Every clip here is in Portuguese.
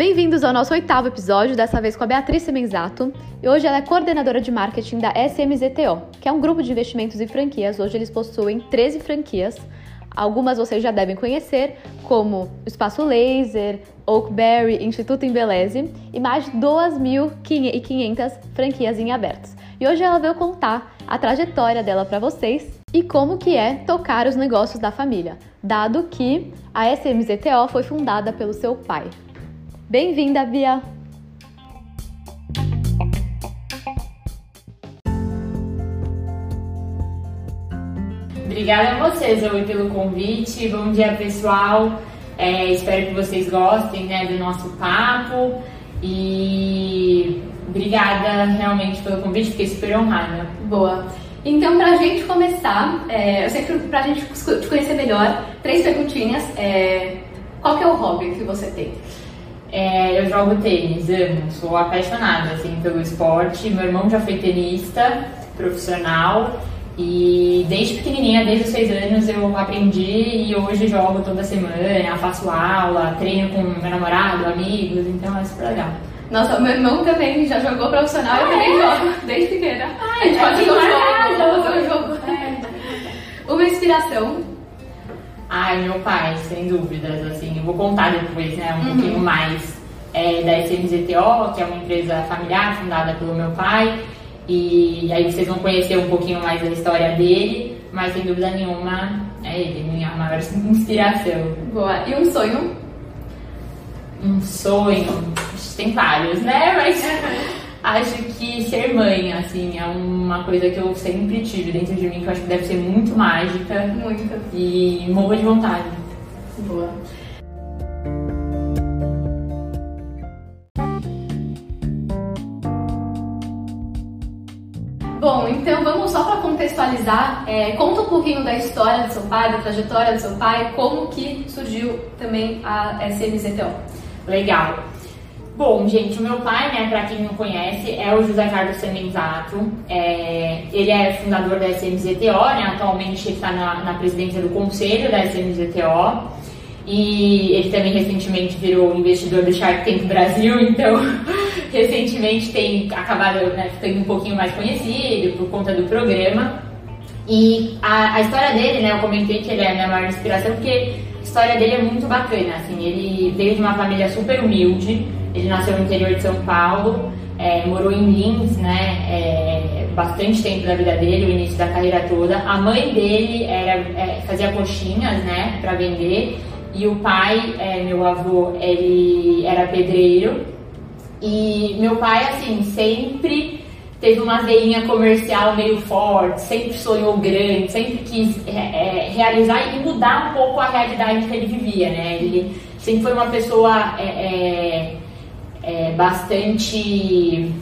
Bem-vindos ao nosso oitavo episódio, dessa vez com a Beatriz Semenzato. E hoje ela é coordenadora de marketing da SMZTO, que é um grupo de investimentos e franquias. Hoje eles possuem 13 franquias. Algumas vocês já devem conhecer, como Espaço Laser, Oakberry, Instituto Embeleze e mais de 2.500 franquias em abertos. E hoje ela veio contar a trajetória dela para vocês e como que é tocar os negócios da família, dado que a SMZTO foi fundada pelo seu pai. Bem-vinda, Bia! Obrigada a vocês, Zoe, pelo convite. Bom dia, pessoal. É, espero que vocês gostem né, do nosso papo. E obrigada realmente pelo convite, fiquei super honrada. Boa. Então, pra gente começar, é, eu sempre, pra gente te conhecer melhor, três perguntinhas. É, qual que é o hobby que você tem? É, eu jogo tênis, amo, sou apaixonada assim, pelo esporte. Meu irmão já foi tenista profissional e desde pequenininha, desde os seis anos, eu aprendi e hoje jogo toda semana, faço aula, treino com meu namorado, amigos, então é super legal. Nossa, meu irmão também já jogou profissional e eu também é? jogo desde pequena. Ai, a gente pode jogar um jogo. Uma inspiração Ai, meu pai, sem dúvidas, assim, eu vou contar depois, né, um uhum. pouquinho mais é, da SMZTO, que é uma empresa familiar fundada pelo meu pai, e aí vocês vão conhecer um pouquinho mais da história dele, mas sem dúvida nenhuma é ele, minha maior inspiração. Boa, e um sonho? Um sonho, tem vários, né, mas... acho que ser mãe, assim, é uma coisa que eu sempre tive dentro de mim, que eu acho que deve ser muito mágica. Muito. E morro de vontade. Boa. Bom, então vamos só para contextualizar, é, conta um pouquinho da história do seu pai, da trajetória do seu pai, como que surgiu também a SMZTO. Legal. Bom, gente, o meu pai, né, para quem não conhece, é o José Carlos Semenzato. É, ele é fundador da SMZTO, né, atualmente está na, na presidência do conselho da SMZTO. E ele também recentemente virou investidor do Shark Tank Brasil, então recentemente tem acabado né, ficando um pouquinho mais conhecido por conta do programa. E a, a, história dele, né, eu comentei que ele é a minha maior inspiração, porque a história dele é muito bacana, assim, ele veio de uma família super humilde, ele nasceu no interior de São Paulo, é, morou em Lins, né? É, bastante tempo da vida dele, o início da carreira toda. A mãe dele era, é, fazia coxinhas, né, para vender. E o pai, é, meu avô, ele era pedreiro. E meu pai, assim, sempre teve uma veinha comercial meio forte, sempre sonhou grande, sempre quis é, é, realizar e mudar um pouco a realidade que ele vivia, né? Ele sempre foi uma pessoa é, é, bastante.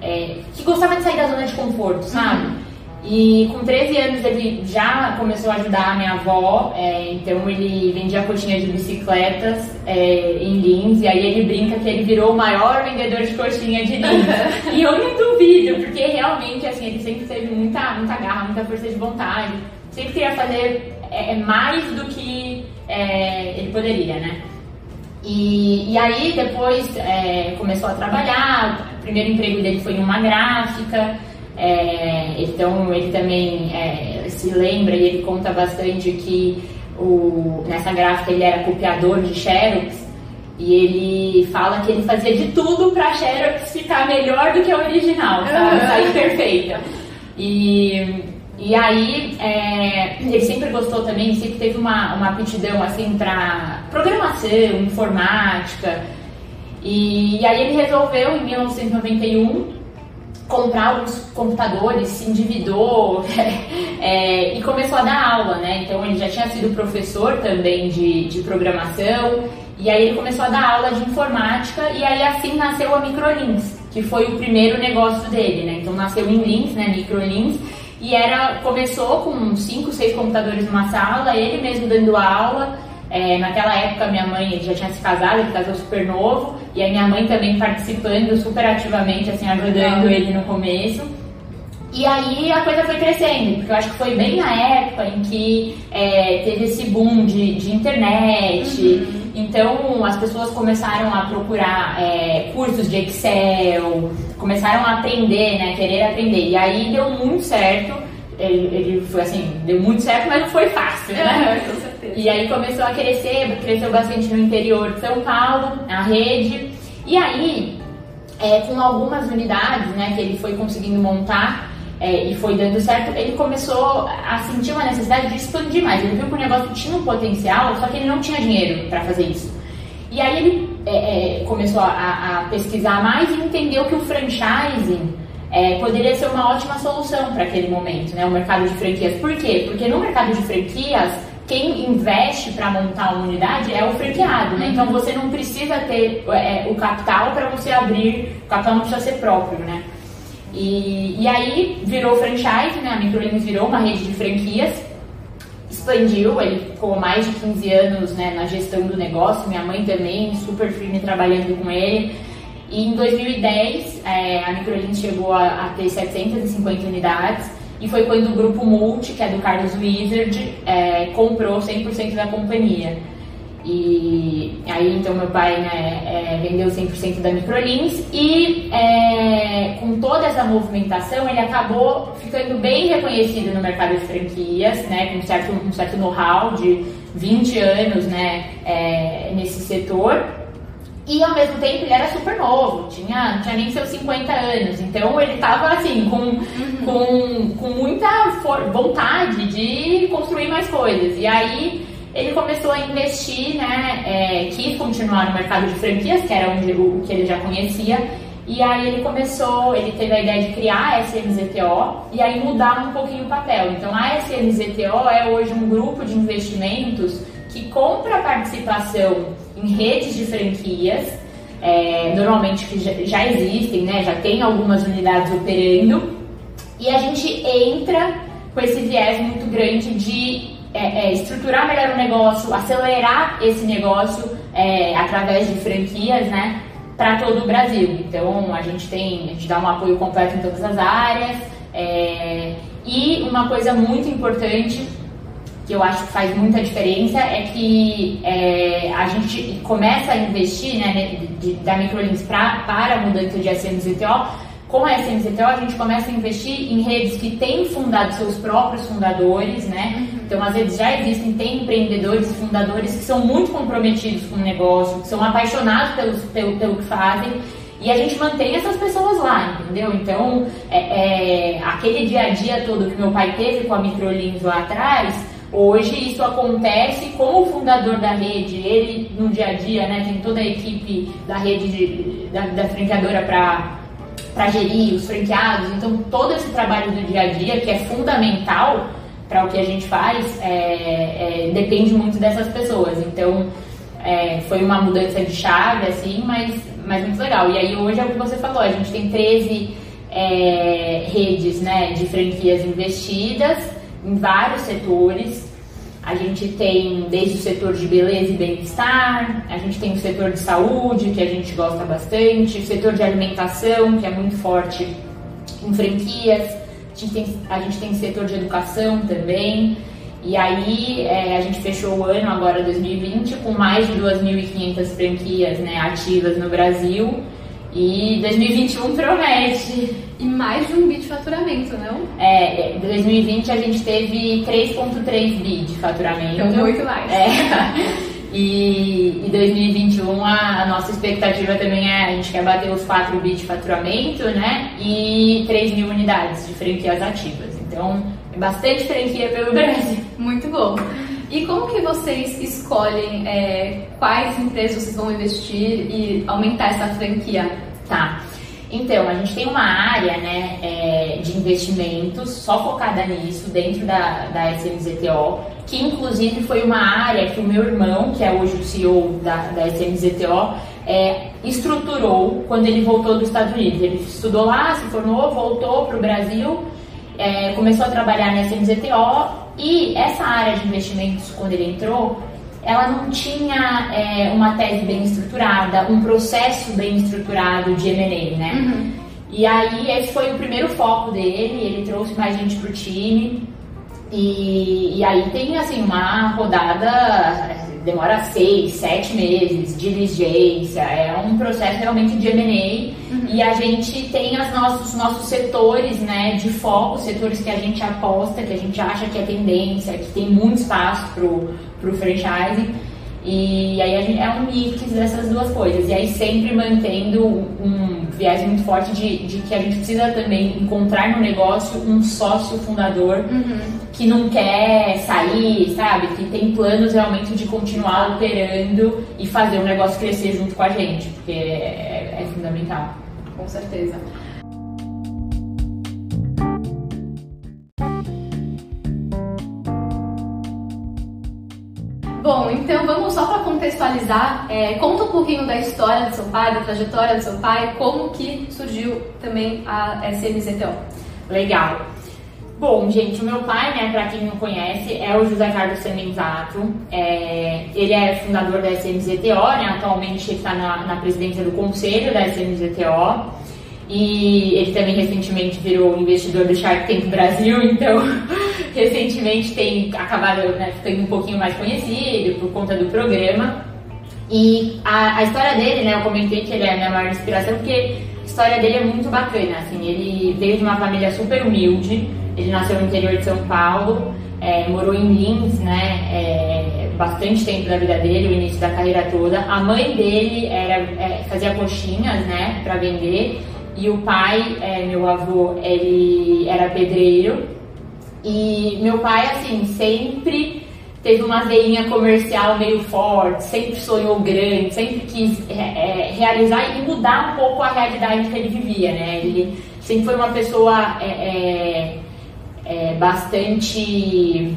É, que gostava de sair da zona de conforto, sabe? Uhum. E com 13 anos ele já começou a ajudar a minha avó, é, então ele vendia coxinha de bicicletas é, em Lins, e aí ele brinca que ele virou o maior vendedor de coxinha de Lins. e eu não duvido, porque realmente assim, ele sempre teve muita, muita garra, muita força de vontade, sempre queria fazer é, mais do que é, ele poderia, né? E, e aí depois é, começou a trabalhar, o primeiro emprego dele foi em uma gráfica, é, então ele também é, se lembra e ele conta bastante que o, nessa gráfica ele era copiador de Xerox e ele fala que ele fazia de tudo para Xerox ficar melhor do que a original, sabe? Sair perfeita. E e aí, é, ele sempre gostou também, sempre teve uma, uma aptidão assim para programação, informática. E, e, aí ele resolveu em 1991 comprar alguns computadores, se endividou é, e começou a dar aula, né? Então ele já tinha sido professor também de, de programação e aí ele começou a dar aula de informática e aí assim nasceu a Microlins, que foi o primeiro negócio dele, né? Então nasceu em Lins, né? Microlins e era, começou com cinco, seis computadores numa sala, ele mesmo dando aula. É, naquela época minha mãe já tinha se casado, ele casou super novo, e a minha mãe também participando super ativamente, assim, ajudando ele no começo. E aí a coisa foi crescendo, porque eu acho que foi bem na época em que é, teve esse boom de, de internet. Uhum. Então as pessoas começaram a procurar é, cursos de Excel, começaram a aprender, né? Querer aprender. E aí deu muito certo. Ele, ele foi assim, deu muito certo, mas não foi fácil, né? É, com certeza. E aí começou a crescer, cresceu bastante no interior de São Paulo, a rede. E aí, é, com algumas unidades, né, que ele foi conseguindo montar, é, e foi dando certo, ele começou a sentir uma necessidade de expandir mais. Ele viu que o negócio tinha um potencial, só que ele não tinha dinheiro para fazer isso. E aí ele é, é, começou a, a, pesquisar mais e entendeu que o franchising é, poderia ser uma ótima solução para aquele momento, né? O mercado de franquias. Por quê? Porque no mercado de franquias, quem investe para montar uma unidade é o franqueado, né? Então você não precisa ter é, o capital para você abrir, o capital não precisa ser próprio, né? E, e aí virou franchise, né? A Microlins virou uma rede de franquias, expandiu, ele ficou mais de 15 anos né, na gestão do negócio, minha mãe também, super firme trabalhando com ele. E em 2010, é, a Microlins chegou a, a, ter 750 unidades e foi quando o grupo Multi, que é do Carlos Wizard, é, comprou 100% da companhia. E aí, então, meu pai né, é, vendeu 100% da Microlins e é, com toda essa movimentação, ele acabou ficando bem reconhecido no mercado de franquias, né, com um certo, um certo know-how de 20 anos né, é, nesse setor. E ao mesmo tempo ele era super novo, tinha, não tinha nem seus 50 anos, então ele estava assim, com, uhum. com, com muita vontade de construir mais coisas. E aí ele começou a investir, né, é, quis continuar no mercado de franquias, que era onde, o, que ele já conhecia, e aí ele começou, ele teve a ideia de criar a SMZTO e aí mudar um pouquinho o papel. Então a SMZTO é hoje um grupo de investimentos que compra participação em redes de franquias, é, normalmente que já, já existem, né, já tem algumas unidades operando, e a gente entra com esse viés muito grande de é, é, estruturar melhor o negócio, acelerar esse negócio é, através de franquias, né, para todo o Brasil. Então a gente tem, a gente dá um apoio completo em todas as áreas. É, e uma coisa muito importante que eu acho que faz muita diferença é que é, a gente começa a investir né, de, da Microlinks pra, para a mudança de SMZTO com a SMCTO, a gente começa a investir em redes que têm fundado seus próprios fundadores, né? Então, as redes já existem, tem empreendedores e fundadores que são muito comprometidos com o negócio, que são apaixonados pelo, pelo, pelo que fazem. E a gente mantém essas pessoas lá, entendeu? Então, é, é, aquele dia a dia todo que meu pai teve com a Microlins lá atrás, hoje isso acontece com o fundador da rede. Ele, no dia a dia, né, tem toda a equipe da rede de, da, da franqueadora para para gerir os franqueados. Então, todo esse trabalho do dia a dia, que é fundamental para o que a gente faz, é, é, depende muito dessas pessoas. Então, é, foi uma mudança de chave, assim, mas, mas muito legal. E aí, hoje é o que você falou, a gente tem 13 é, redes né, de franquias investidas em vários setores. A gente tem desde o setor de beleza e bem-estar, a gente tem o setor de saúde, que a gente gosta bastante, o setor de alimentação, que é muito forte em franquias, a gente tem, a gente tem setor de educação também. E aí é, a gente fechou o ano agora 2020 com mais de 2.500 franquias né, ativas no Brasil. E 2021 promete. E mais de um bi de faturamento, não? É, em 2020 a gente teve 3,3 bi de faturamento. Então, muito mais. É. E em 2021 a, a, nossa expectativa também é a gente quer bater os 4 bi de faturamento, né? E 3 mil unidades de franquias ativas. Então, é bastante franquia pelo Brasil. Muito bom. E como que vocês escolhem é, quais empresas vocês vão investir e aumentar essa franquia? Tá. Então, a gente tem uma área né, é, de investimentos só focada nisso, dentro da, da SMZTO, que inclusive foi uma área que o meu irmão, que é hoje o CEO da, da SMZTO, é, estruturou quando ele voltou dos Estados Unidos. Ele estudou lá, se formou, voltou para o Brasil, é, começou a trabalhar na SMZTO e essa área de investimentos, quando ele entrou, ela não tinha é, uma tese bem estruturada, um processo bem estruturado de M&A, né? Uhum. E aí esse foi o primeiro foco dele, ele trouxe mais gente pro time. E, e aí tem assim uma rodada demora seis, sete meses, diligência, é um processo realmente de M&A uhum. e a gente tem os nossos, nossos setores né, de foco, setores que a gente aposta, que a gente acha que é tendência, que tem muito espaço pro, pro franchising e aí a gente, é um mix dessas duas coisas. E aí sempre mantendo um viés muito forte de, de que a gente precisa também encontrar no negócio um sócio fundador uhum. Que não quer sair, sabe? Que tem planos realmente de continuar operando e fazer o negócio crescer junto com a gente, porque é, é fundamental. Com certeza. Bom, então vamos só para contextualizar, é, conta um pouquinho da história do seu pai, da trajetória do seu pai, como que surgiu também a SMZTO. Legal. Bom, gente, o meu pai, né, para quem não conhece, é o José Carlos Semenzato. É, ele é fundador da SMZTO, né, atualmente está na, na presidência do conselho da SMZTO. E ele também recentemente virou investidor do Shark Tank Brasil, então recentemente tem acabado né, ficando um pouquinho mais conhecido por conta do programa. E a, a, história dele, né, eu comentei que ele é a minha maior inspiração, porque a história dele é muito bacana, assim, ele veio de uma família super humilde, ele nasceu no interior de São Paulo, é, morou em Lins, né, é, bastante tempo da vida dele, o início da carreira toda. A mãe dele era, é, fazia coxinhas, né, para vender, e o pai, é, meu avô, ele era pedreiro, e meu pai, assim, sempre teve uma veinha comercial meio forte, sempre sonhou grande, sempre quis é, é, realizar e mudar um pouco a realidade que ele vivia, né? Ele sempre foi uma pessoa é, é, bastante.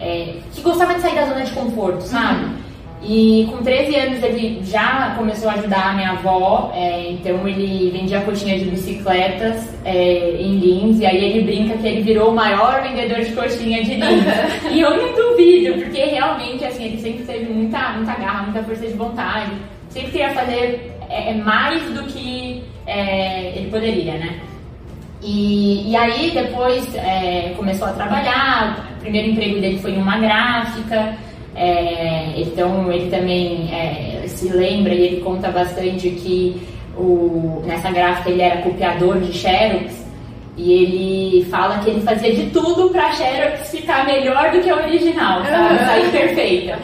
É, que gostava de sair da zona de conforto, sabe? Uhum. E com 13 anos ele já começou a ajudar a minha avó, é, então ele vendia coxinhas de bicicletas é, em Lins, e aí ele brinca que ele virou o maior vendedor de coxinha de Lins. e eu não duvido, porque realmente assim, ele sempre teve muita, muita garra, muita força de vontade, sempre queria fazer é, é mais do que é, ele poderia, né? E, e aí depois é, começou a trabalhar, o primeiro emprego dele foi em uma gráfica, é, então ele também é, se lembra e ele conta bastante que o, nessa gráfica ele era copiador de Xerox e ele fala que ele fazia de tudo para Xerox ficar melhor do que a original, sabe? Sair perfeita.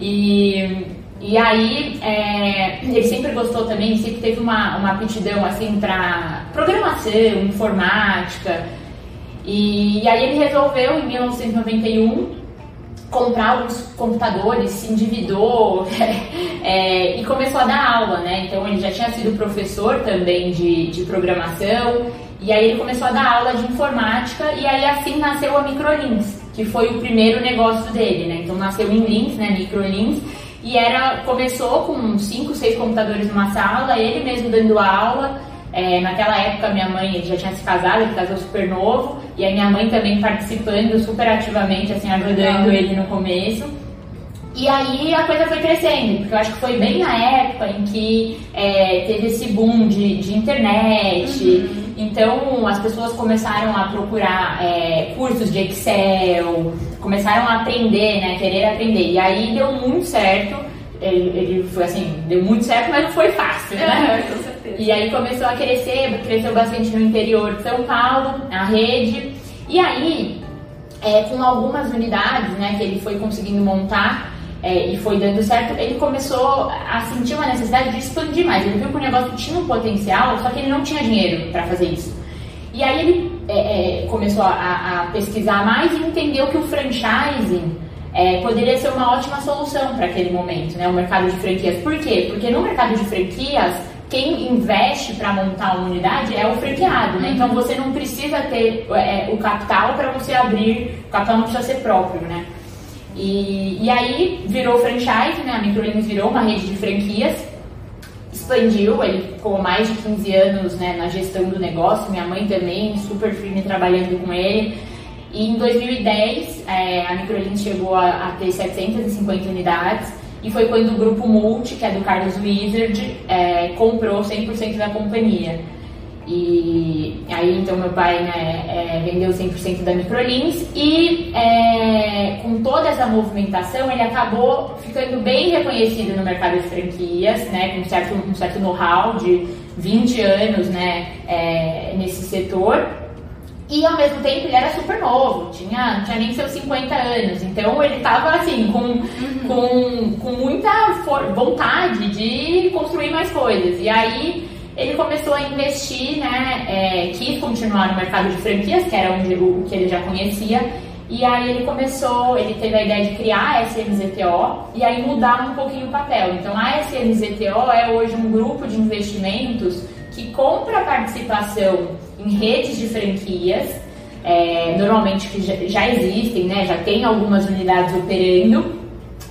E, e aí é, ele sempre gostou também, sempre teve uma, uma aptidão assim para programação, informática. E, e aí ele resolveu em 1991 comprar alguns computadores, se endividou é, e começou a dar aula, né? Então ele já tinha sido professor também de, de programação e aí ele começou a dar aula de informática e aí assim nasceu a Microlinks, que foi o primeiro negócio dele, né? Então nasceu em Links, né? Microlinks e era começou com cinco, seis computadores numa sala, ele mesmo dando aula é, naquela época, minha mãe já tinha se casado, ele casou super novo, e a minha mãe também participando super ativamente, assim, ajudando ele no começo. E aí a coisa foi crescendo, porque eu acho que foi bem na época em que é, teve esse boom de, de internet. Uhum. Então as pessoas começaram a procurar é, cursos de Excel, começaram a aprender, né? Querer aprender. E aí deu muito certo. Ele, ele foi assim, deu muito certo, mas não foi fácil, né? É, e aí começou a crescer, cresceu bastante no interior de São Paulo, a rede. E aí, é, com algumas unidades né, que ele foi conseguindo montar é, e foi dando certo, ele começou a sentir uma necessidade de expandir mais. Ele viu que o negócio tinha um potencial, só que ele não tinha dinheiro para fazer isso. E aí ele é, é, começou a, a, pesquisar mais e entendeu que o franchising é, poderia ser uma ótima solução para aquele momento, né? O mercado de franquias. Por quê? Porque no mercado de franquias quem investe para montar uma unidade é o franqueado, né? Então você não precisa ter é, o capital para você abrir, o capital não precisa ser próprio, né? E, e aí virou franchise, né? A Microlinks virou uma rede de franquias, expandiu, ele ficou mais de 15 anos né, na gestão do negócio, minha mãe também, super firme trabalhando com ele. E em 2010, é, a Microlinks chegou a, a ter 750 unidades e foi quando o grupo Multi, que é do Carlos Wizard, é, comprou 100% da companhia. E aí, então, meu pai né, é, vendeu 100% da Microlins e é, com toda essa movimentação, ele acabou ficando bem reconhecido no mercado de franquias, né, com certo, um certo know-how de 20 anos né, é, nesse setor. E ao mesmo tempo ele era super novo, tinha, não tinha nem seus 50 anos, então ele estava assim, com, uhum. com, com muita vontade de construir mais coisas. E aí ele começou a investir, né, é, quis continuar no mercado de franquias, que era onde, o que ele já conhecia, e aí ele começou, ele teve a ideia de criar a SMZTO e aí mudar um pouquinho o papel. Então a SMZTO é hoje um grupo de investimentos que compra participação em redes de franquias, é, normalmente que já, já existem, né, já tem algumas unidades operando,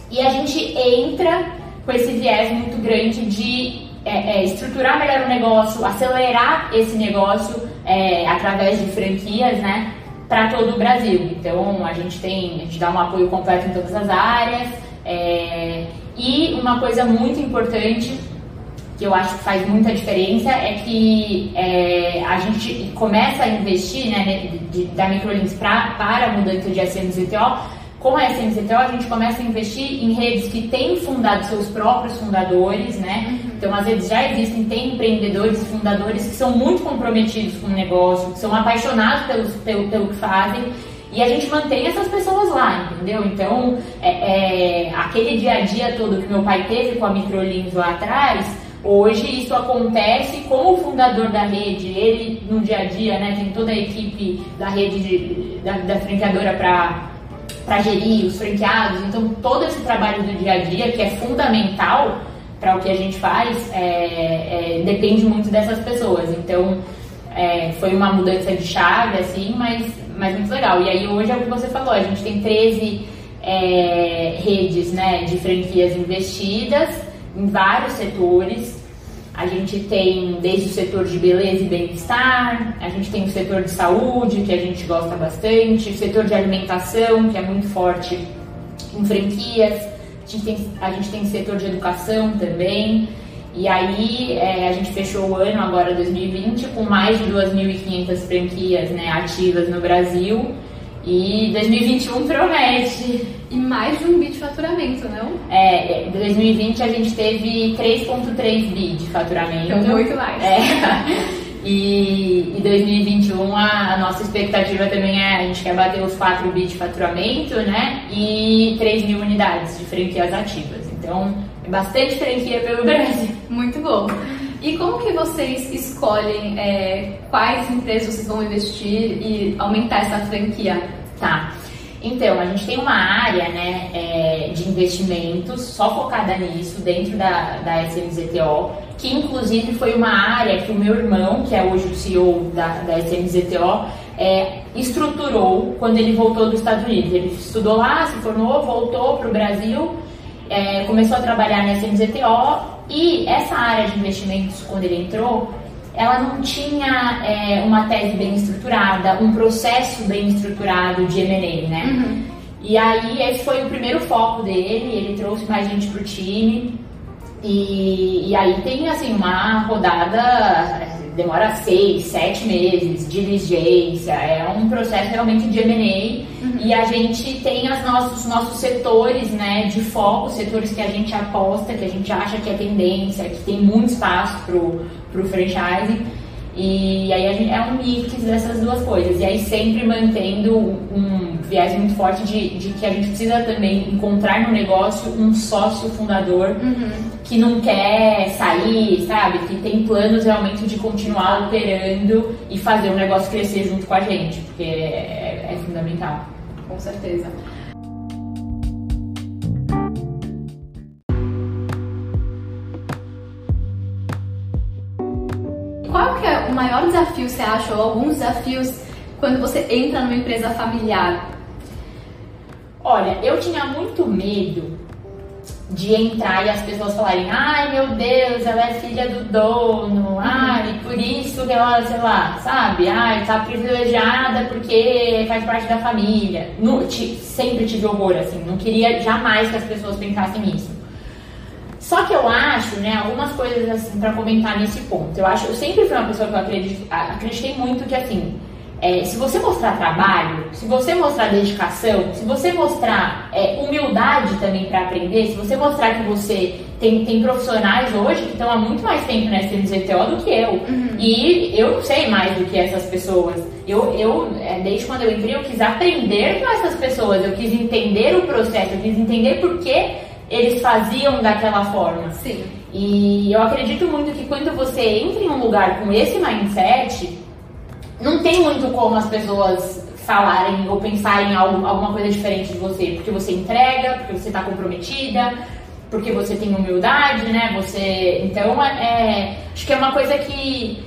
e a gente entra com esse viés muito grande de é, é, estruturar melhor o negócio, acelerar esse negócio é, através de franquias, né? Para todo o Brasil. Então a gente tem, a gente dá um apoio completo em todas as áreas. É, e uma coisa muito importante que eu acho que faz muita diferença é que é, a gente começa a investir né, de, de, da Microlinks para a mudança de SMZTO com a SMCTO, a gente começa a investir em redes que têm fundado seus próprios fundadores, né? Uhum. Então, as redes já existem, tem empreendedores e fundadores que são muito comprometidos com o negócio, que são apaixonados pelo, pelo, pelo que fazem. E a gente mantém essas pessoas lá, entendeu? Então, é, é, aquele dia a dia todo que meu pai teve com a Microlins lá atrás, hoje isso acontece com o fundador da rede, ele no dia a dia, né? Tem toda a equipe da rede de, da, da franqueadora para para gerir os franqueados. Então, todo esse trabalho do dia a dia, que é fundamental para o que a gente faz, é, é, depende muito dessas pessoas. Então, é, foi uma mudança de chave, assim, mas, mas muito legal. E aí, hoje é o que você falou, a gente tem 13 é, redes né, de franquias investidas em vários setores. A gente tem desde o setor de beleza e bem-estar, a gente tem o setor de saúde, que a gente gosta bastante, o setor de alimentação, que é muito forte em franquias, a gente tem, a gente tem o setor de educação também. E aí é, a gente fechou o ano agora 2020 com mais de 2.500 franquias né, ativas no Brasil e 2021 promete. E mais de um bi de faturamento, não? É, 2020 a gente teve 3,3 bi de faturamento. Então, muito mais. É. E, 2021 a, a, nossa expectativa também é, a gente quer bater os 4 bi de faturamento, né? E 3 mil unidades de franquias ativas. Então, é bastante franquia pelo Brasil. Muito bom. E como que vocês escolhem é, quais empresas vocês vão investir e aumentar essa franquia? Tá. Então, a gente tem uma área né, é, de investimentos só focada nisso, dentro da, da SMZTO, que inclusive foi uma área que o meu irmão, que é hoje o CEO da, da SMZTO, é, estruturou quando ele voltou dos Estados Unidos. Ele estudou lá, se formou, voltou para o Brasil, é, começou a trabalhar na SMZTO e essa área de investimentos, quando ele entrou, ela não tinha é, uma tese bem estruturada, um processo bem estruturado de M&A, né? Uhum. E aí esse foi o primeiro foco dele, ele trouxe mais gente pro time. E, e aí tem assim uma rodada demora seis, sete meses, diligência, é um processo realmente de M&A uhum. e a gente tem os nossos, nossos setores né, de foco, setores que a gente aposta, que a gente acha que é tendência, que tem muito espaço para o franchising e aí a gente, é um mix dessas duas coisas. E aí sempre mantendo um viés muito forte de, de que a gente precisa também encontrar no negócio um sócio fundador uhum. que não quer sair, sabe? Que tem planos realmente de continuar operando e fazer o negócio crescer junto com a gente, porque é, é fundamental. Com certeza. Maior desafio, você acha, ou alguns desafios quando você entra numa empresa familiar? Olha, eu tinha muito medo de entrar e as pessoas falarem, ai meu Deus, ela é filha do dono, ai, por isso que ela, sei lá, sabe, ai, tá privilegiada porque faz parte da família. No, sempre tive horror, assim, não queria jamais que as pessoas pensassem nisso. Só que eu acho, né, algumas coisas assim para comentar nesse ponto. Eu acho, eu sempre fui uma pessoa que eu acredito, acreditei muito que assim, é, se você mostrar trabalho, se você mostrar dedicação, se você mostrar é, humildade também para aprender, se você mostrar que você tem, tem profissionais hoje que estão há muito mais tempo na SMZTO do que eu. Uhum. E eu sei mais do que essas pessoas. Eu, eu é, desde quando eu entrei, eu quis aprender com essas pessoas, eu quis entender o processo, eu quis entender por que eles faziam daquela forma. Sim. E eu acredito muito que quando você entra em um lugar com esse mindset, não tem muito como as pessoas falarem ou pensarem em algo, alguma coisa diferente de você, porque você entrega, porque você está comprometida, porque você tem humildade, né? Você, então, é, é, acho que é uma coisa que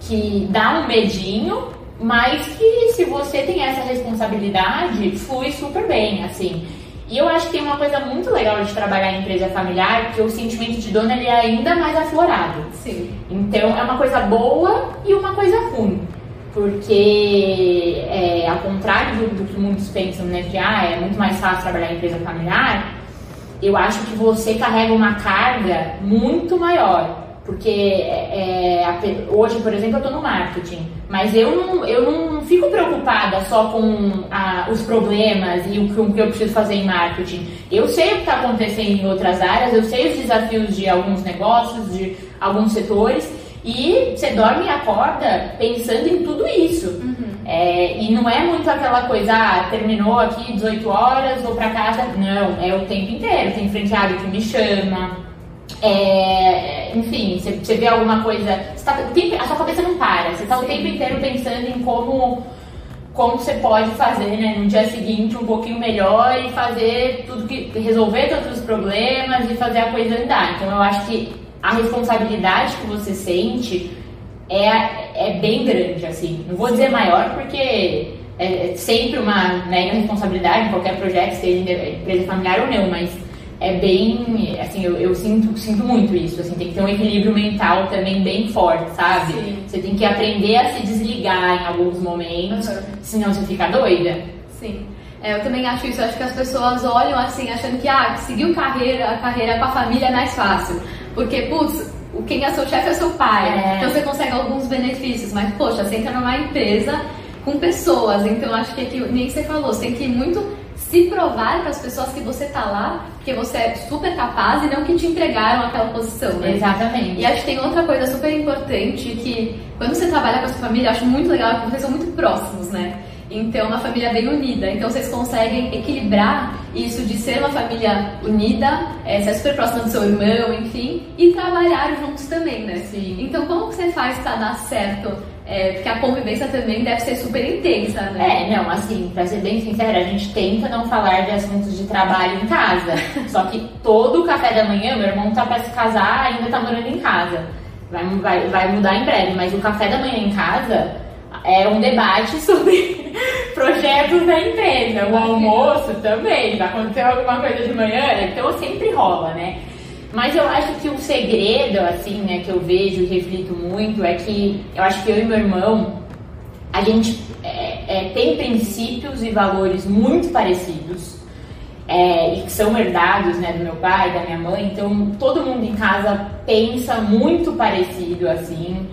que dá um medinho, mas que se você tem essa responsabilidade, flui super bem, assim. E eu acho que tem uma coisa muito legal de trabalhar em empresa familiar, que o sentimento de dono ele é ainda mais aflorado. Sim. Então é uma coisa boa e uma coisa ruim. Porque, é, ao contrário do, do, que muitos pensam, né, que ah, é muito mais fácil trabalhar em empresa familiar, eu acho que você carrega uma carga muito maior. Porque é, é hoje, por exemplo, eu estou no marketing, mas eu não, eu não fico preocupada só com a, os problemas e o que, o que eu preciso fazer em marketing. Eu sei o que está acontecendo em outras áreas, eu sei os desafios de alguns negócios, de alguns setores, e você dorme e acorda pensando em tudo isso. Uhum. É, e não é muito aquela coisa, ah, terminou aqui 18 horas, vou para casa. Não, é o tempo inteiro. Tem franqueado que me chama, é, enfim, você, você, vê alguma coisa. Tá, a sua cabeça não para, você está o tempo inteiro pensando em como, como você pode fazer né, no dia seguinte um pouquinho melhor e fazer tudo que. resolver todos os problemas e fazer a coisa andar. Então eu acho que a responsabilidade que você sente é, é bem grande, assim. Não vou dizer maior porque é sempre uma mega responsabilidade em qualquer projeto, seja empresa familiar ou não, mas é bem, assim, eu, eu, sinto, sinto muito isso, assim, tem que ter um equilíbrio mental também bem forte, sabe? Sim. Você tem que aprender a se desligar em alguns momentos, uhum. senão você fica doida. Sim. É, eu também acho isso, acho que as pessoas olham assim, achando que, ah, seguir carreira, a carreira com a família é mais fácil. Porque, putz, quem é seu chefe é seu pai, é. então você consegue alguns benefícios, mas, poxa, você entra numa empresa com pessoas, então acho que, que nem você falou, você tem que ir muito se provar para as pessoas que você tá lá, que você é super capaz e não que te entregaram aquela posição, né? Exatamente. E acho que tem outra coisa super importante que quando você trabalha com a sua família, acho muito legal que vocês são muito próximos, né? Então, uma família bem unida. Então, vocês conseguem equilibrar isso de ser uma família unida, é, ser super próxima do seu irmão, enfim, e trabalhar juntos também, né? Sim. Então, como que você faz para dar certo é, porque a convivência também deve ser super intensa, né? É, não, assim, pra ser bem sincera, a gente tenta não falar de assuntos de trabalho em casa. só que todo café da manhã, meu irmão tá pra se casar, ainda tá morando em casa. Vai, vai, vai mudar em breve, mas o café da manhã em casa é um debate sobre projetos da empresa. O almoço também, vai acontecer alguma coisa de manhã, então sempre rola, né? Mas eu acho que o segredo, assim, né, que eu vejo e reflito muito é que eu acho que eu e meu irmão, a gente é, é, tem princípios e valores muito parecidos é, e que são herdados, né, do meu pai, da minha mãe. Então, todo mundo em casa pensa muito parecido, assim.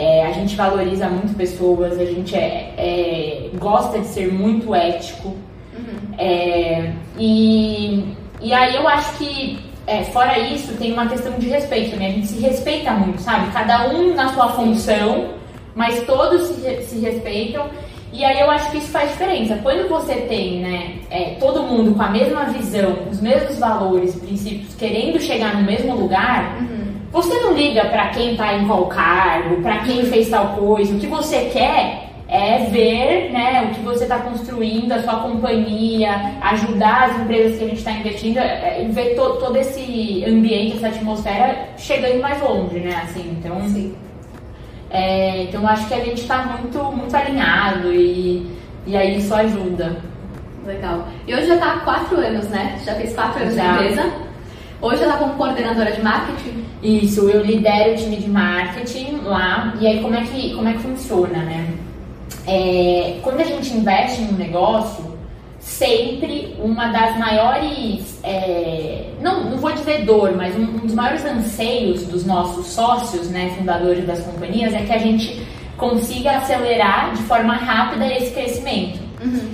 É, a gente valoriza muito pessoas, a gente é, é gosta de ser muito ético. Uhum. É, e, e aí eu acho que é, fora isso, tem uma questão de respeito também. A gente se respeita muito, sabe? Cada um na sua função, mas todos se, se respeitam. E aí eu acho que isso faz diferença. Quando você tem, né, é, todo mundo com a mesma visão, os mesmos valores, princípios, querendo chegar no mesmo lugar, uhum. Você não liga para quem tá em qual cargo, para quem fez tal coisa. O que você quer é ver né, o que você está construindo, a sua companhia, ajudar as empresas que a gente está investindo, é, é, ver to, todo esse ambiente, essa atmosfera chegando mais longe, né? Assim, então, Sim. É, então acho que a gente está muito, muito alinhado e, e aí isso ajuda. Legal. E hoje já está há quatro anos, né? Já fez quatro anos já. na empresa. Hoje ela como coordenadora de marketing? Isso, eu lidero o time de marketing lá. E aí como é que, como é que funciona, né? É, quando a gente investe em um negócio, sempre uma das maiores, é, não, não vou dizer dor, mas um, um, dos maiores anseios dos nossos sócios, né, fundadores das companhias, é que a gente consiga acelerar de forma rápida esse crescimento. Uhum.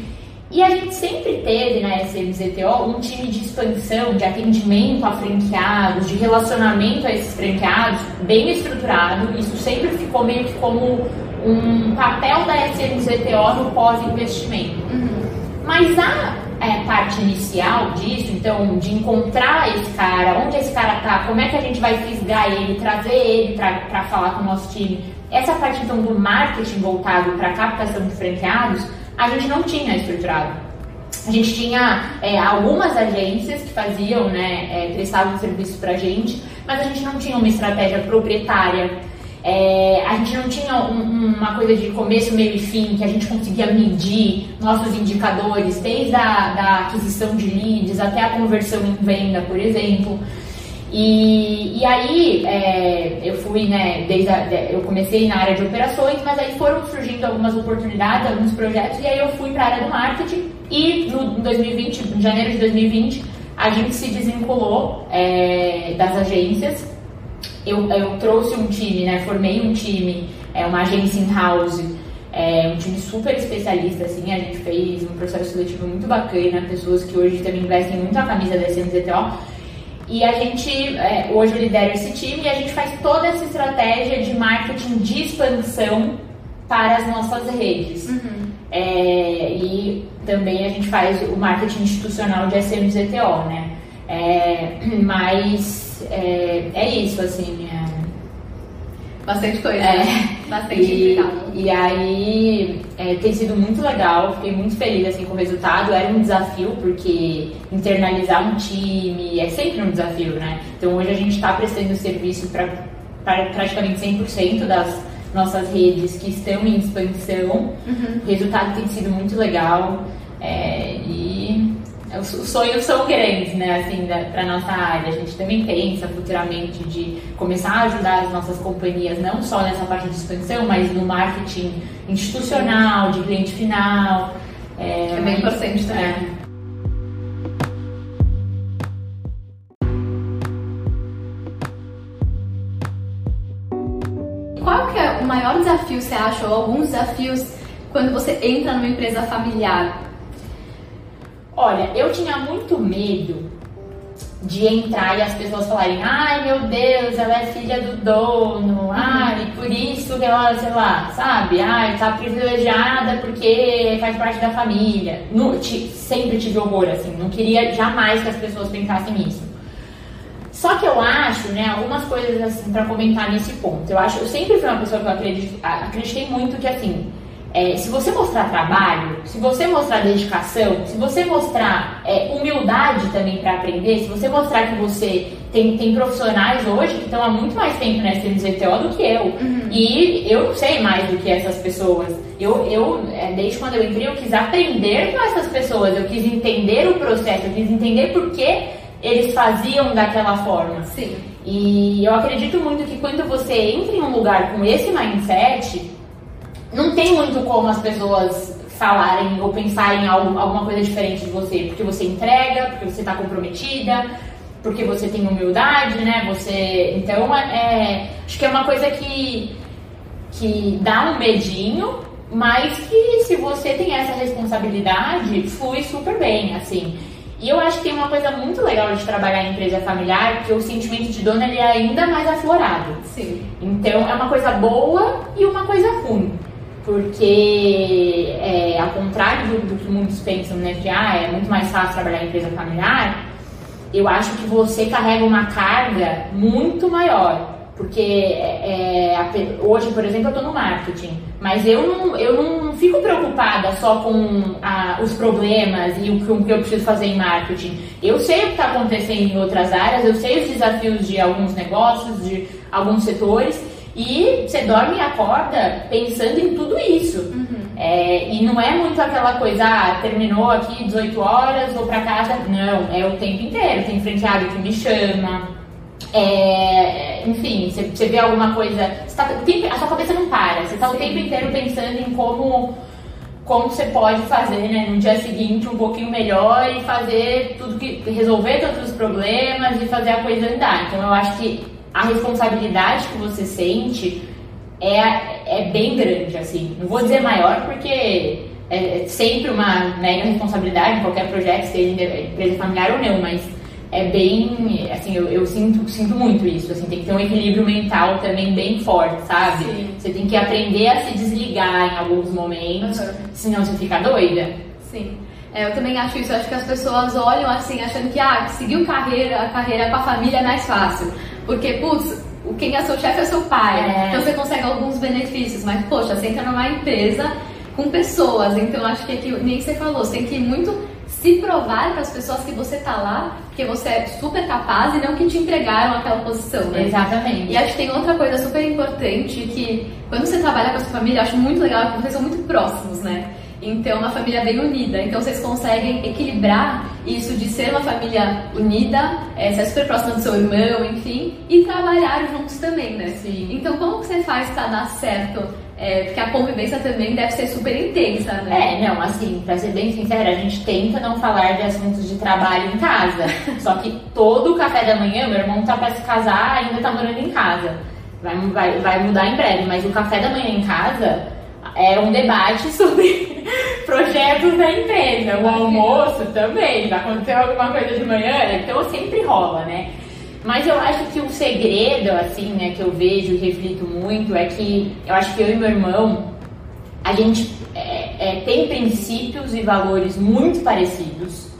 E a gente sempre teve na SMZTO um time de expansão, de atendimento a franqueados, de relacionamento a esses franqueados bem estruturado. Isso sempre ficou meio que como um papel da SMZTO no pós-investimento. Uhum. Mas a é, parte inicial disso, então, de encontrar esse cara, onde esse cara tá, como é que a gente vai fisgar ele, trazer ele para falar com o nosso time, essa parte então do marketing voltado para captação de franqueados, a gente não tinha estruturado. A gente tinha é, algumas agências que faziam, né, é, prestavam serviço para a gente, mas a gente não tinha uma estratégia proprietária é, a gente não tinha um, uma coisa de começo, meio e fim, que a gente conseguia medir nossos indicadores, desde a da aquisição de leads até a conversão em venda, por exemplo. E, e aí é, eu fui, né, desde a, eu comecei na área de operações, mas aí foram surgindo algumas oportunidades, alguns projetos, e aí eu fui para a área do marketing e no 2020, em janeiro de 2020, a gente se desvinculou é, das agências eu, eu trouxe um time, né? Formei um time, é uma agência in-house, é, um time super especialista, assim, a gente fez um processo seletivo muito bacana, pessoas que hoje também vestem muito a camisa da SMZTO. E a gente, é, hoje eu lidero esse time e a gente faz toda essa estratégia de marketing de expansão para as nossas redes. Uhum. É, e também a gente faz o marketing institucional de SMZTO, né? É, mas é, é isso, assim. É... Bastante coisa. É. Bastante e, e aí é, tem sido muito legal, fiquei muito feliz assim, com o resultado. Era um desafio, porque internalizar um time é sempre um desafio, né? Então hoje a gente está prestando serviço para praticamente 100% das nossas redes que estão em expansão. Uhum. O resultado tem sido muito legal. É, e os sonhos são grandes, né, assim, para nossa área. A gente também pensa futuramente de começar a ajudar as nossas companhias, não só nessa parte de expansão, mas no marketing institucional, de cliente final. É, é bem importante também. É. Qual que é o maior desafio, você acha, ou alguns desafios, quando você entra numa empresa familiar? Olha, eu tinha muito medo de entrar e as pessoas falarem, ai meu Deus, ela é filha do dono, ai, por isso que ela, sei lá, sabe, ai, tá privilegiada porque faz parte da família. No, sempre tive horror, assim, não queria jamais que as pessoas pensassem nisso. Só que eu acho, né, algumas coisas assim para comentar nesse ponto. Eu acho, eu sempre fui uma pessoa que eu acreditei muito que assim, é, se você mostrar trabalho, se você mostrar dedicação, se você mostrar é, humildade também para aprender, se você mostrar que você tem, tem profissionais hoje que estão há muito mais tempo na SMZTO do que eu. Uhum. E eu sei mais do que essas pessoas. Eu, eu é, desde quando eu entrei, eu quis aprender com essas pessoas, eu quis entender o processo, eu quis entender por que eles faziam daquela forma. Sim. E eu acredito muito que quando você entra em um lugar com esse mindset, não tem muito como as pessoas falarem ou pensarem algo, alguma coisa diferente de você, porque você entrega, porque você está comprometida, porque você tem humildade, né? Você, então, é, é, acho que é uma coisa que que dá um medinho, mas que se você tem essa responsabilidade, flui super bem, assim. E eu acho que tem uma coisa muito legal de trabalhar em empresa familiar, que o sentimento de dono ele é ainda mais aflorado. Sim. Então é uma coisa boa e uma coisa ruim porque é, ao contrário do, do, que muitos pensam, né, que ah, é muito mais fácil trabalhar em empresa familiar, eu acho que você carrega uma carga muito maior. Porque é, é hoje, por exemplo, eu estou no marketing, mas eu não, eu não fico preocupada só com a, os problemas e o, o que eu preciso fazer em marketing. Eu sei o que está acontecendo em outras áreas, eu sei os desafios de alguns negócios, de alguns setores, e você dorme e acorda pensando em tudo isso. Uhum. É, e não é muito aquela coisa, ah, terminou aqui 18 horas, vou pra casa. Não, é o tempo inteiro. Tem franqueado que me chama. É, enfim, você, você vê alguma coisa. Tá, a sua cabeça não para. Você está o tempo inteiro pensando em como como você pode fazer né, no dia seguinte um pouquinho melhor e fazer tudo que. resolver todos os problemas e fazer a coisa andar. Então eu acho que a responsabilidade que você sente é, é bem grande, assim. Não vou dizer maior porque é sempre uma mega responsabilidade em qualquer projeto, seja empresa familiar ou não, mas é bem, assim, eu, eu, sinto, sinto muito isso, assim, tem que ter um equilíbrio mental também bem forte, sabe? Sim. Você tem que aprender a se desligar em alguns momentos, uhum. senão você fica doida. Sim. É, eu também acho isso, acho que as pessoas olham assim, achando que, ah, seguir carreira, a carreira com a família é mais fácil. Porque, putz, quem é seu chefe é seu pai, é. então você consegue alguns benefícios, mas, poxa, você entra numa empresa com pessoas, então acho que, é que nem você falou, você tem que muito se provar para as pessoas que você tá lá, que você é super capaz e não que te entregaram aquela posição, né? Exatamente. E acho que tem outra coisa super importante que quando você trabalha com a sua família, acho muito legal que vocês são muito próximos, né? Então, uma família bem unida. Então, vocês conseguem equilibrar isso de ser uma família unida, é, ser super próxima do seu irmão, enfim, e trabalhar juntos também, né? Sim. Então, como que você faz para dar certo é, porque a convivência também deve ser super intensa, né? É, não, assim, pra ser bem sincera, a gente tenta não falar de assuntos de trabalho em casa. Só que todo o café da manhã, meu irmão tá pra se casar, ainda tá morando em casa. Vai, vai, vai mudar em breve, mas o café da manhã em casa é um debate sobre projetos da empresa. O almoço também, vai acontecer alguma coisa de manhã, então sempre rola, né? Mas eu acho que o segredo, assim, né, que eu vejo e reflito muito é que eu acho que eu e meu irmão, a gente é, é, tem princípios e valores muito parecidos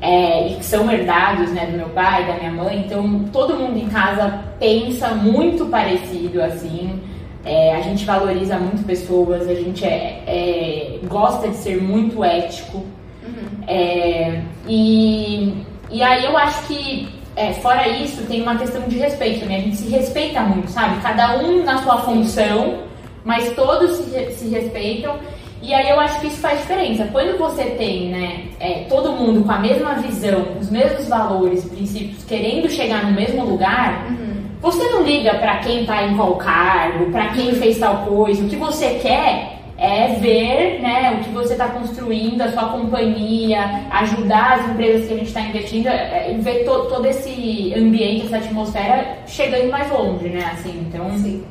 é, e que são herdados, né, do meu pai, da minha mãe. Então, todo mundo em casa pensa muito parecido, assim. É, a gente valoriza muito pessoas, a gente é, é, gosta de ser muito ético. Uhum. É, e, e aí eu acho que é, fora isso, tem uma questão de respeito também. A gente se respeita muito, sabe? Cada um na sua função, mas todos se, se respeitam. E aí eu acho que isso faz diferença. Quando você tem, né, é, todo mundo com a mesma visão, os mesmos valores, princípios, querendo chegar no mesmo lugar, uhum. Você não liga para quem tá em qual cargo, para quem fez tal coisa. O que você quer é ver né, o que você está construindo, a sua companhia, ajudar as empresas que a gente está investindo, é, é, ver to, todo esse ambiente, essa atmosfera chegando mais longe, né? Assim, então, Sim.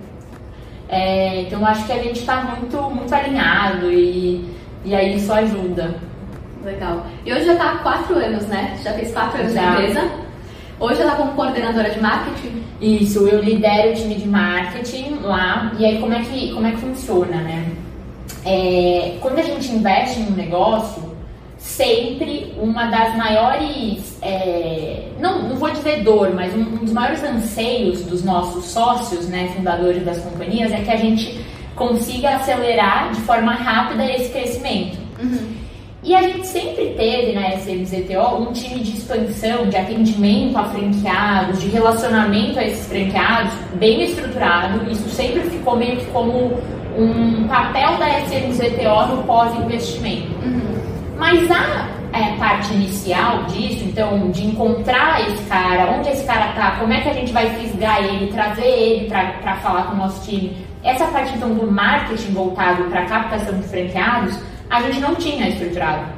É, então acho que a gente está muito, muito alinhado e, e aí isso ajuda. Legal. E hoje já está há quatro anos, né? Já fez quatro anos já. na empresa. Hoje ela como coordenadora de marketing? Isso, eu lidero o time de marketing lá. E aí como é que, como é que funciona, né? é, quando a gente investe em um negócio, sempre uma das maiores, é, não, não vou dizer dor, mas um, um, dos maiores anseios dos nossos sócios, né, fundadores das companhias, é que a gente consiga acelerar de forma rápida esse crescimento. Uhum. E a gente sempre teve na SMZTO um time de expansão, de atendimento a franqueados, de relacionamento a esses franqueados bem estruturado. Isso sempre ficou meio que como um papel da SMZTO no pós-investimento. Uhum. Mas a é, parte inicial disso, então, de encontrar esse cara, onde esse cara tá, como é que a gente vai fisgar ele, trazer ele para falar com o nosso time, essa parte então do marketing voltado para captação de franqueados, a gente não tinha estruturado.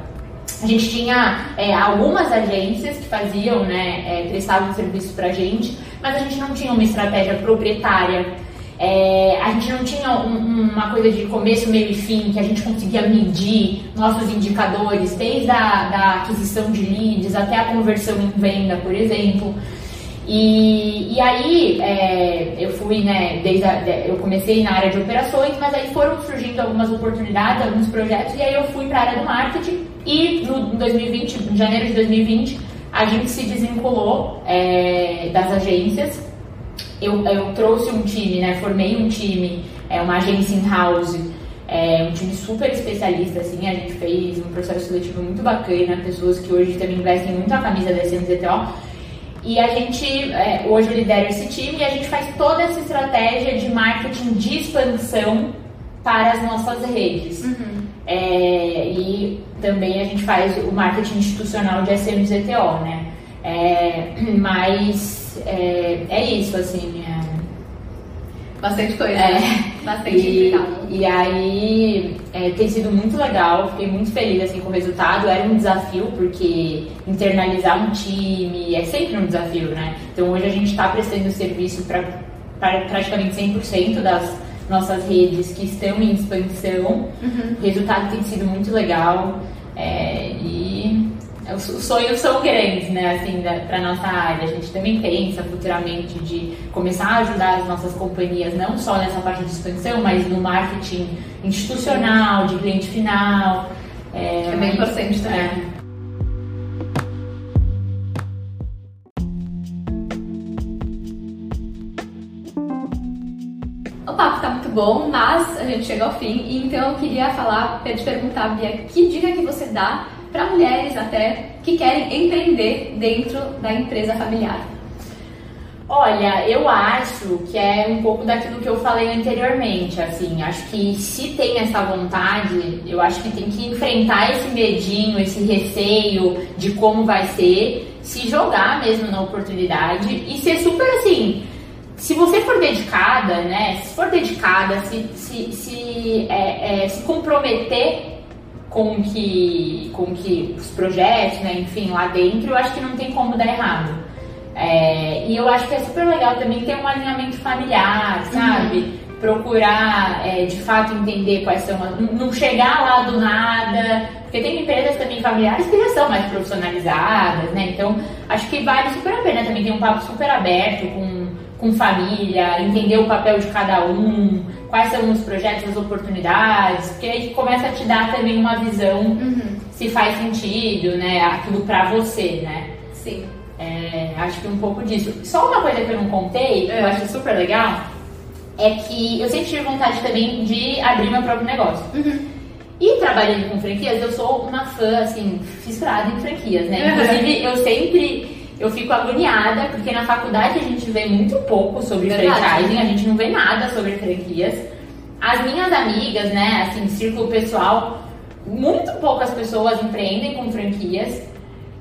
A gente tinha é, algumas agências que faziam, né, é, prestavam serviço para a gente, mas a gente não tinha uma estratégia proprietária é, a gente não tinha um, uma coisa de começo, meio e fim, que a gente conseguia medir nossos indicadores, desde a da aquisição de leads até a conversão em venda, por exemplo. E, e aí é, eu fui, né, desde a, eu comecei na área de operações, mas aí foram surgindo algumas oportunidades, alguns projetos, e aí eu fui para a área do marketing e no 2020, em janeiro de 2020, a gente se desvinculou é, das agências eu, eu trouxe um time, né? Formei um time, é, uma agência in-house, é, um time super especialista, assim, a gente fez um processo seletivo muito bacana, pessoas que hoje também vestem muito a camisa da SMZTO. E a gente, é, hoje eu lidero esse time e a gente faz toda essa estratégia de marketing de expansão para as nossas redes. Uhum. É, e também a gente faz o marketing institucional de SMZTO, né? É, mas é, é isso, assim. Bastante coisa. É. Bastante e, e aí é, tem sido muito legal, fiquei muito feliz assim, com o resultado. Era um desafio, porque internalizar um time é sempre um desafio, né? Então hoje a gente está prestando serviço para praticamente 100% das nossas redes que estão em expansão. Uhum. O resultado tem sido muito legal é, e os sonhos são grandes, né, assim, para nossa área. A gente também pensa futuramente de começar a ajudar as nossas companhias, não só nessa parte de expansão, mas no marketing institucional, de cliente final. É, é bem importante também. É. O papo tá muito bom, mas a gente chega ao fim, então eu queria falar, te perguntar, Bia, que dica que você dá para mulheres até que querem empreender dentro da empresa familiar? Olha, eu acho que é um pouco daquilo que eu falei anteriormente, assim, acho que se tem essa vontade, eu acho que tem que enfrentar esse medinho, esse receio de como vai ser, se jogar mesmo na oportunidade e ser super assim, se você for dedicada, né, se for dedicada, se, se, se, é, é, se comprometer com que, com que os projetos, né, enfim, lá dentro, eu acho que não tem como dar errado. É, e eu acho que é super legal também ter um alinhamento familiar, sabe? Uhum. Procurar, é, de fato, entender quais são as... Não chegar lá do nada, porque tem empresas também familiares que já são mais profissionalizadas, né? Então, acho que vale super a pena também ter um papo super aberto com, com família, entender o papel de cada um, quais são os projetos, as oportunidades, porque aí começa a te dar também uma visão uhum. se faz sentido, né? Aquilo pra você, né? Sim. É, acho que um pouco disso. Só uma coisa que eu não contei, que eu acho super legal, é que eu sempre tive vontade também de abrir meu próprio negócio. Uhum. E trabalhando com franquias, eu sou uma fã, assim, fissurada em franquias, né? Inclusive, eu sempre eu fico agoniada, porque na faculdade a gente vê muito pouco sobre Verdade. franchising, a gente não vê nada sobre franquias. As minhas amigas, né, assim, círculo pessoal, muito poucas pessoas empreendem com franquias.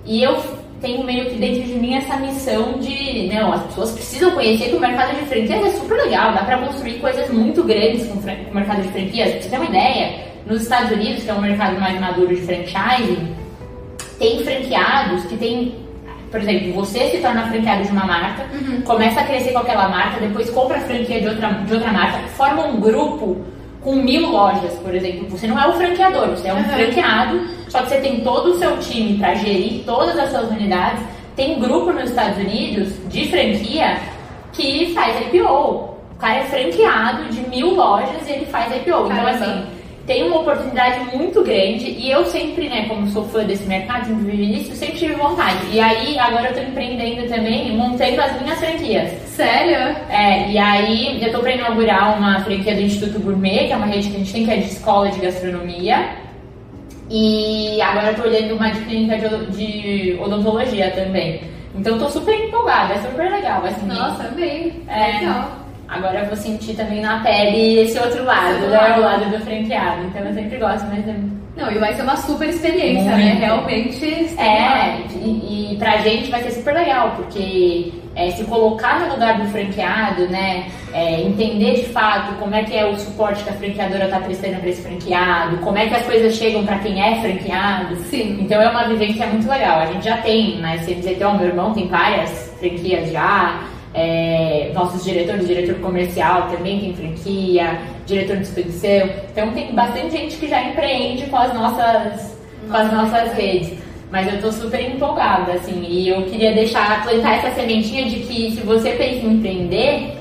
E eu tenho meio que dentro de mim essa missão de, não, as pessoas precisam conhecer que o mercado de franquias é super legal, dá para construir coisas muito grandes com, o mercado de franquias. Pra você ter uma ideia, nos Estados Unidos, que é o mercado mais maduro de franchising, tem franqueados que tem por exemplo, você se torna franqueado de uma marca, uhum. começa a crescer com aquela marca, depois compra a franquia de outra, de outra marca, forma um grupo com mil lojas, por exemplo. Você não é o franqueador, você é um uhum. franqueado, só que você tem todo o seu time para gerir todas as suas unidades. Tem um grupo nos Estados Unidos de franquia que faz IPO. O cara é franqueado de mil lojas e ele faz IPO. Então, Caramba. Então, assim tem uma oportunidade muito grande e eu sempre, né, como sou fã desse mercado, sempre vivi nisso, sempre tive vontade. E aí, agora eu tô empreendendo também, montando as minhas franquias. Sério? É, e aí eu tô pra inaugurar uma franquia do Instituto Gourmet, que é uma rede que a gente tem, que é de escola de gastronomia. E agora eu tô olhando uma de clínica de, de odontologia também. Então tô super empolgada, é super legal. Assim, Nossa, bem. É, legal. Agora eu vou sentir também na pele esse outro lado, né? O lado do franqueado. Então eu sempre gosto, mas é... Não, e vai ser uma super experiência, né? Muito. né? Realmente. É, e, e pra gente vai ser super legal, porque é, se colocar no lugar do franqueado, né? É, entender de fato como é que é o suporte que a franqueadora está prestando para esse franqueado, como é que as coisas chegam para quem é franqueado. Sim. Então é uma vivência muito legal. A gente já tem, né? Se dizer, meu irmão tem várias franquias já. É, nossos diretores, diretor comercial também tem franquia, diretor de expedição. Então tem bastante gente que já empreende com as nossas, com as nossas redes. Mas eu tô super empolgada, assim, e eu queria deixar, plantar essa sementinha de que se você pensa em empreender,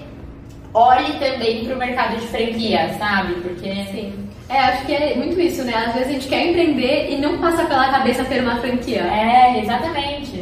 olhe também para o mercado de franquia, sabe? Porque assim. É, acho que é muito isso, né? Às vezes a gente quer empreender e não passa pela cabeça ter uma franquia. É, exatamente.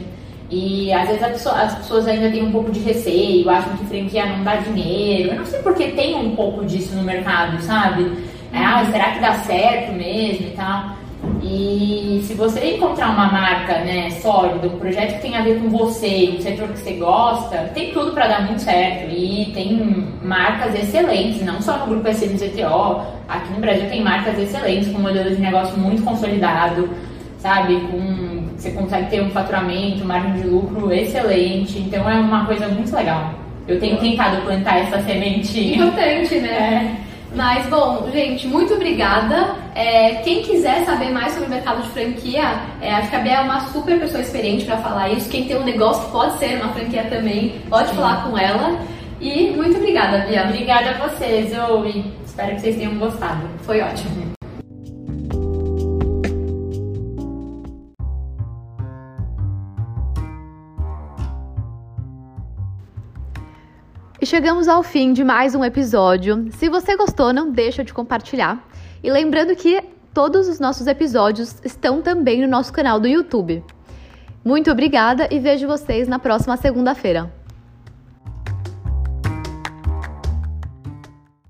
E às vezes pessoa, as pessoas ainda têm um pouco de receio, acham que franquia não dá dinheiro. Eu não sei porque tem um pouco disso no mercado, sabe? É, ah, será que dá certo mesmo e tal? E se você encontrar uma marca né, sólida, um projeto que tem a ver com você, um setor que você gosta, tem tudo para dar muito certo. E tem marcas excelentes, não só no grupo SMZTO, aqui no Brasil tem marcas excelentes, com um modelo de negócio muito consolidado, sabe? Com você consegue ter um faturamento, margem de lucro excelente. Então é uma coisa muito legal. Eu tenho tentado plantar essa sementinha. Importante, né? É. Mas, bom, gente, muito obrigada. É, quem quiser saber mais sobre o mercado de franquia, é, acho que a Bia é uma super pessoa experiente para falar isso. Quem tem um negócio pode ser uma franquia também, pode Sim. falar com ela. E muito obrigada, Bia. Obrigada a vocês, Zoe. Espero que vocês tenham gostado. Foi ótimo. Chegamos ao fim de mais um episódio. Se você gostou, não deixa de compartilhar. E lembrando que todos os nossos episódios estão também no nosso canal do YouTube. Muito obrigada e vejo vocês na próxima segunda-feira.